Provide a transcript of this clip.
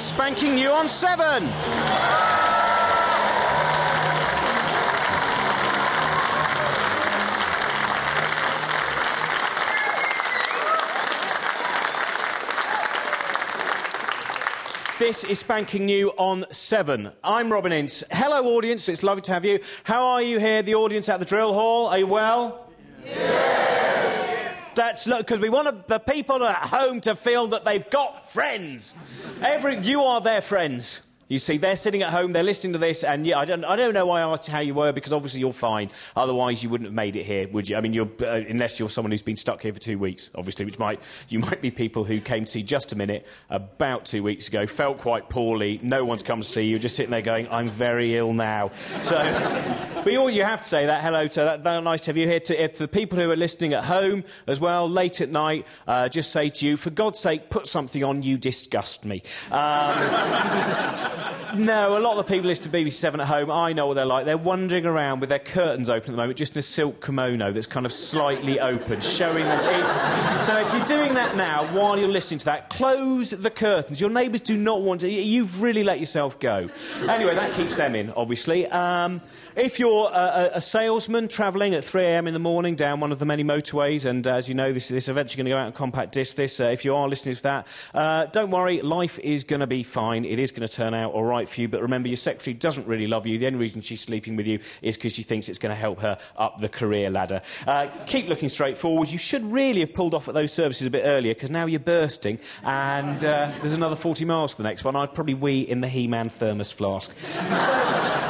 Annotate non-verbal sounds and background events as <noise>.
spanking new on 7. This is Spanking New on 7. I'm Robin Ince. Hello, audience. It's lovely to have you. How are you here, the audience at the drill hall? Are you well? Yes. That's because we want the people at home to feel that they've got friends. Every, you are their friends. You see, they're sitting at home, they're listening to this, and yeah, I don't, I don't know why I asked how you were, because obviously you're fine. Otherwise, you wouldn't have made it here, would you? I mean, you're, uh, unless you're someone who's been stuck here for two weeks, obviously, which might, you might be people who came to see just a minute about two weeks ago, felt quite poorly, no one's come to see you, just sitting there going, I'm very ill now. So, <laughs> but all you have to say that, hello to that, that nice to have you here. To, if the people who are listening at home as well, late at night, uh, just say to you, for God's sake, put something on, you disgust me. Um, <laughs> no, a lot of the people listening to BBC Seven at home, I know what they're like. They're wandering around with their curtains open at the moment, just in a silk kimono that's kind of slightly open, showing that it's. So if you're doing that now, while you're listening to that, close the curtains. Your neighbours do not want to. You've really let yourself go. Anyway, that keeps them in, obviously. Um, if you're a, a salesman travelling at 3 a.m. in the morning down one of the many motorways, and uh, as you know, this, this eventually going to go out on compact disc, this, uh, if you are listening to that, uh, don't worry, life is going to be fine. It is going to turn out all right for you. But remember, your secretary doesn't really love you. The only reason she's sleeping with you is because she thinks it's going to help her up the career ladder. Uh, keep looking straight forward. You should really have pulled off at those services a bit earlier because now you're bursting, and uh, there's another 40 miles to the next one. I'd probably wee in the He Man thermos flask. So,